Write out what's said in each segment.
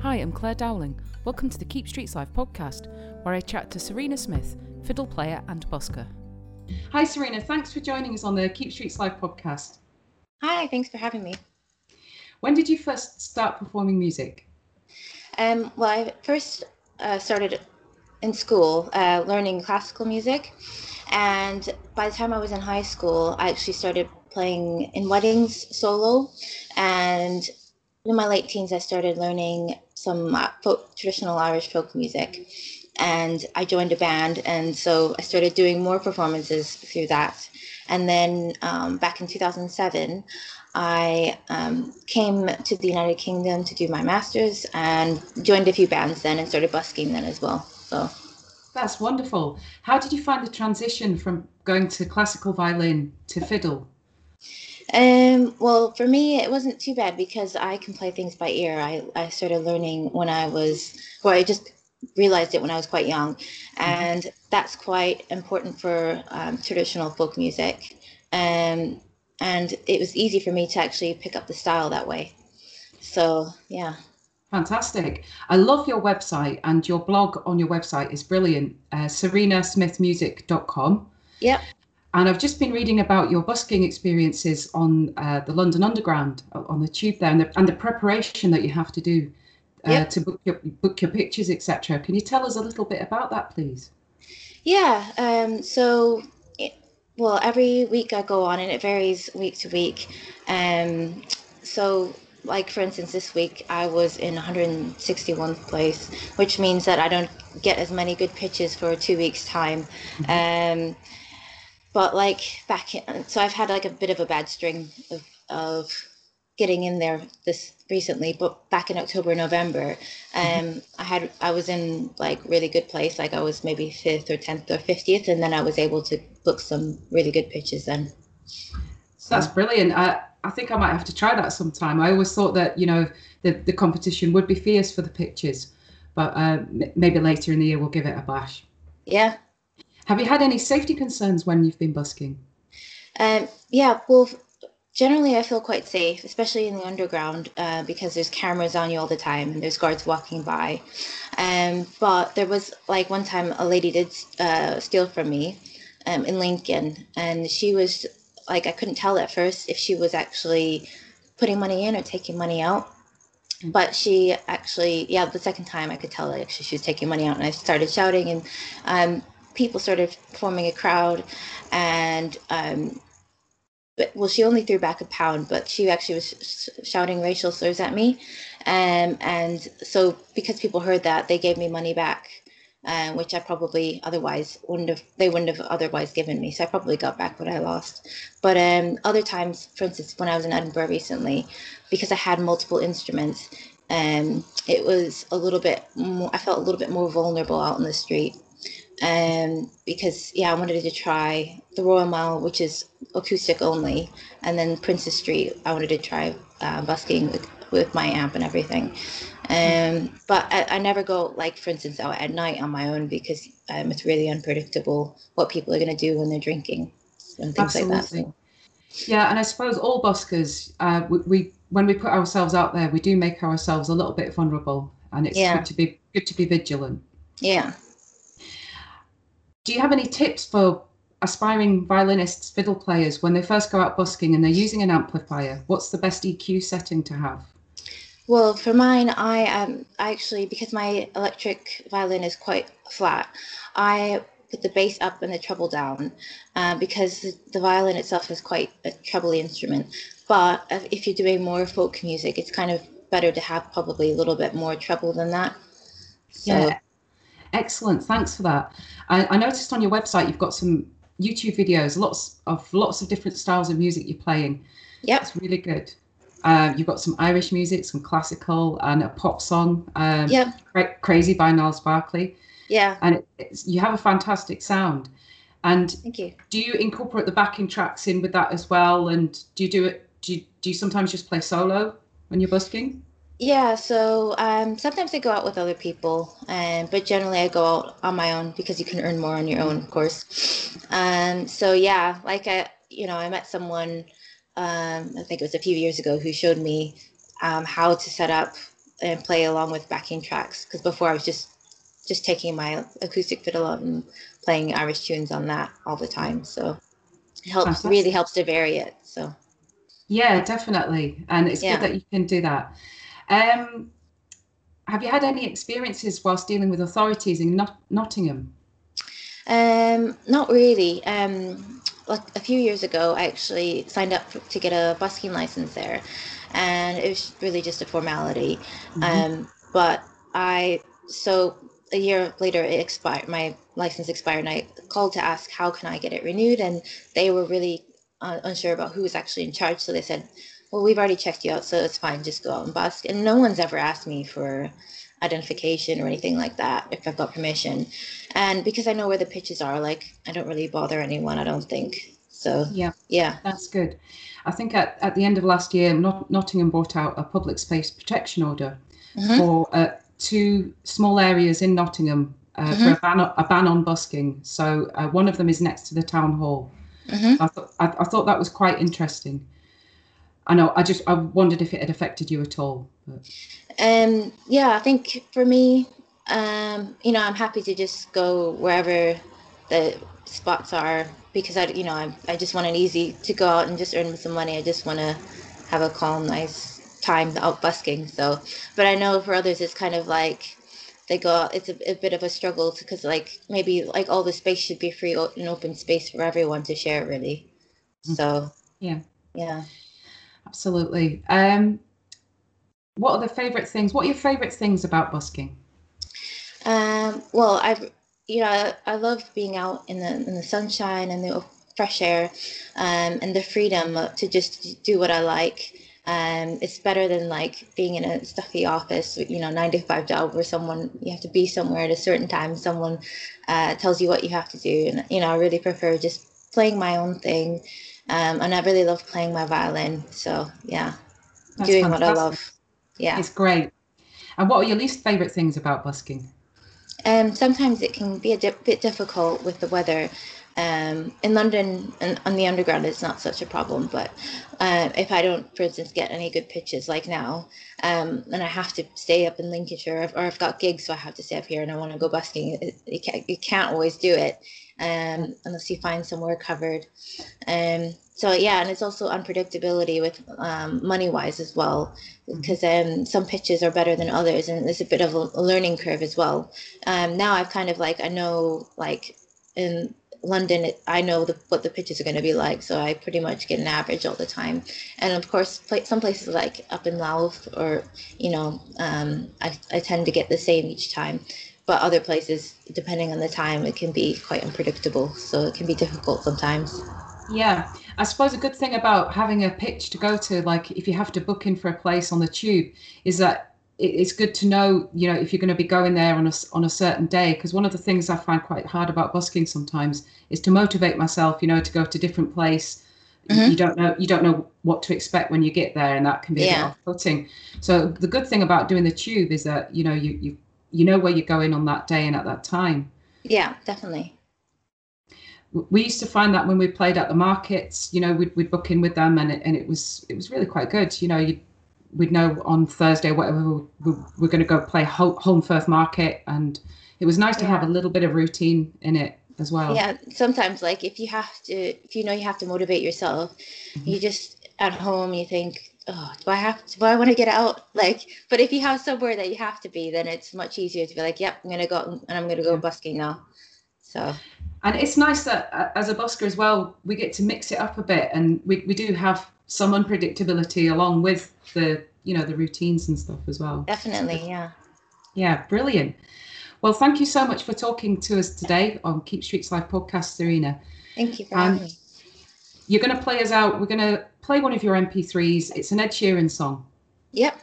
Hi, I'm Claire Dowling. Welcome to the Keep Streets Live podcast, where I chat to Serena Smith, fiddle player and busker. Hi, Serena. Thanks for joining us on the Keep Streets Live podcast. Hi, thanks for having me. When did you first start performing music? Um, well, I first uh, started in school uh, learning classical music, and by the time I was in high school, I actually started playing in weddings solo, and in my late teens, I started learning some uh, folk, traditional Irish folk music, and I joined a band, and so I started doing more performances through that. And then um, back in 2007, I um, came to the United Kingdom to do my master's and joined a few bands then and started busking then as well. So that's wonderful. How did you find the transition from going to classical violin to fiddle? Um, well, for me, it wasn't too bad because I can play things by ear. I, I started learning when I was, well, I just realized it when I was quite young. Mm-hmm. And mm-hmm. that's quite important for um, traditional folk music. Um, and it was easy for me to actually pick up the style that way. So, yeah. Fantastic. I love your website, and your blog on your website is brilliant. Uh, serenasmithmusic.com. Yep. And I've just been reading about your busking experiences on uh, the London Underground on the tube there, and the, and the preparation that you have to do uh, yep. to book your book your pictures, etc. Can you tell us a little bit about that, please? Yeah. Um, so, well, every week I go on, and it varies week to week. Um, so like for instance this week i was in 161th place which means that i don't get as many good pitches for two weeks time mm-hmm. um, but like back in, so i've had like a bit of a bad string of, of getting in there this recently but back in october november um mm-hmm. i had i was in like really good place like i was maybe fifth or 10th or 50th and then i was able to book some really good pitches then. So that's brilliant. I i think i might have to try that sometime. I always thought that you know the, the competition would be fierce for the pitches but uh, maybe later in the year we'll give it a bash. Yeah have you had any safety concerns when you've been busking? Um, yeah, well, generally I feel quite safe, especially in the underground, uh, because there's cameras on you all the time and there's guards walking by. Um, but there was like one time a lady did uh, steal from me um, in Lincoln, and she was like, I couldn't tell at first if she was actually putting money in or taking money out. But she actually, yeah, the second time I could tell that actually she was taking money out, and I started shouting, and um, people started forming a crowd and um, but, well she only threw back a pound but she actually was sh- shouting racial slurs at me. Um, and so because people heard that they gave me money back um, which I probably otherwise wouldn't have they wouldn't have otherwise given me. So I probably got back what I lost. But um, other times for instance when I was in Edinburgh recently because I had multiple instruments um, it was a little bit more I felt a little bit more vulnerable out in the street um, because yeah, I wanted to try the Royal Mile, which is acoustic only, and then Princes Street. I wanted to try uh, busking with, with my amp and everything. Um, but I, I, never go like, for instance, out at night on my own because um, it's really unpredictable what people are going to do when they're drinking and things Absolutely. like that. So. Yeah, and I suppose all buskers, uh, we, we when we put ourselves out there, we do make ourselves a little bit vulnerable, and it's yeah. good to be good to be vigilant. Yeah, do you have any tips for aspiring violinists, fiddle players, when they first go out busking and they're using an amplifier? What's the best EQ setting to have? Well, for mine, I um, I actually because my electric violin is quite flat, I put the bass up and the treble down uh, because the, the, violin itself is quite a trebly instrument. But if you're doing more folk music, it's kind of better to have probably a little bit more treble than that. So, yeah. Excellent. Thanks for that. I, I noticed on your website you've got some YouTube videos, lots of lots of different styles of music you're playing. Yeah, it's really good. Um, you've got some Irish music, some classical, and a pop song. Um, yeah, cra- "Crazy" by Gnarls Barkley. Yeah, and it, you have a fantastic sound. And thank you. Do you incorporate the backing tracks in with that as well? And do you do it? Do you, do you sometimes just play solo when you're busking? Yeah, so um, sometimes I go out with other people, um, but generally I go out on my own because you can earn more on your own, of course. Um, so yeah, like I, you know, I met someone, um, I think it was a few years ago, who showed me um, how to set up and play along with backing tracks because before I was just just taking my acoustic fiddle out and playing Irish tunes on that all the time. So it helps Fantastic. really helps to vary it. So yeah, definitely, and it's yeah. good that you can do that. Um, have you had any experiences whilst dealing with authorities in Not- Nottingham? Um, not really. Um, like a few years ago, I actually signed up to get a busking license there, and it was really just a formality. Mm-hmm. Um, but I so a year later it expired. My license expired, and I called to ask how can I get it renewed, and they were really uh, unsure about who was actually in charge. So they said, "Well, we've already checked you out, so it's fine. Just go out and busk." And no one's ever asked me for identification or anything like that if I've got permission. And because I know where the pitches are, like I don't really bother anyone. I don't think so. Yeah, yeah, that's good. I think at, at the end of last year, Not- Nottingham brought out a public space protection order mm-hmm. for uh, two small areas in Nottingham uh, mm-hmm. for a ban, a ban on busking. So uh, one of them is next to the town hall. Mm-hmm. I, thought, I, I, thought that was quite interesting. I know. I just I wondered if it had affected you at all. But... Um. Yeah. I think for me, um, you know, I'm happy to just go wherever the spots are because I, you know, I, I just want it easy to go out and just earn some money. I just want to have a calm, nice time out busking. So, but I know for others, it's kind of like they go it's a, a bit of a struggle because like maybe like all the space should be free and open space for everyone to share really mm-hmm. so yeah yeah absolutely um what are the favorite things what are your favorite things about busking um well i've you know I, I love being out in the in the sunshine and the fresh air um and the freedom to just do what i like um, it's better than like being in a stuffy office, you know, nine to five job where someone you have to be somewhere at a certain time. Someone uh, tells you what you have to do, and you know, I really prefer just playing my own thing. Um, and I really love playing my violin. So yeah, That's doing fantastic. what I love. Yeah, it's great. And what are your least favorite things about busking? Um, sometimes it can be a di- bit difficult with the weather. Um, in London and on the underground, it's not such a problem. But uh, if I don't, for instance, get any good pitches like now, um, and I have to stay up in Lincolnshire, or I've got gigs, so I have to stay up here, and I want to go busking, it, you, can't, you can't always do it um, unless you find somewhere covered. Um, so yeah, and it's also unpredictability with um, money wise as well, because mm-hmm. um, some pitches are better than others, and there's a bit of a, learning curve as well. Um, now I've kind of like I know like in London, it, I know the, what the pitches are going to be like, so I pretty much get an average all the time. And of course, some places like up in Louth or, you know, um, I, I tend to get the same each time. But other places, depending on the time, it can be quite unpredictable. So it can be difficult sometimes. Yeah, I suppose a good thing about having a pitch to go to, like if you have to book in for a place on the tube, is that it's good to know, you know, if you're going to be going there on a on a certain day. Because one of the things I find quite hard about busking sometimes is to motivate myself, you know, to go to different place. Mm-hmm. You don't know you don't know what to expect when you get there, and that can be yeah. a bit off-putting. So the good thing about doing the tube is that you know you you you know where you're going on that day and at that time. Yeah, definitely. We used to find that when we played at the markets, you know, we'd, we'd book in with them, and it, and it was it was really quite good. You know, you we'd know on Thursday, whatever, we, we're going to go play Holmfirth Market. And it was nice yeah. to have a little bit of routine in it as well. Yeah, sometimes like if you have to, if you know you have to motivate yourself, mm-hmm. you just at home you think, oh, do I have to, do I want to get out? Like, but if you have somewhere that you have to be, then it's much easier to be like, yep, I'm gonna go and I'm gonna go yeah. busking now. So. And it's nice that uh, as a busker as well, we get to mix it up a bit, and we, we do have some unpredictability along with the you know the routines and stuff as well definitely yeah yeah brilliant well thank you so much for talking to us today on keep streets live podcast serena thank you for having me you're going to play us out. We're going to play one of your mp3s it's an ed sheeran song. Yep.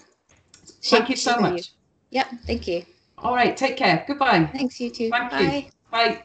Thank you so much you. yep thank you. All right take care. Goodbye. Thanks you too. Thank bye. you bye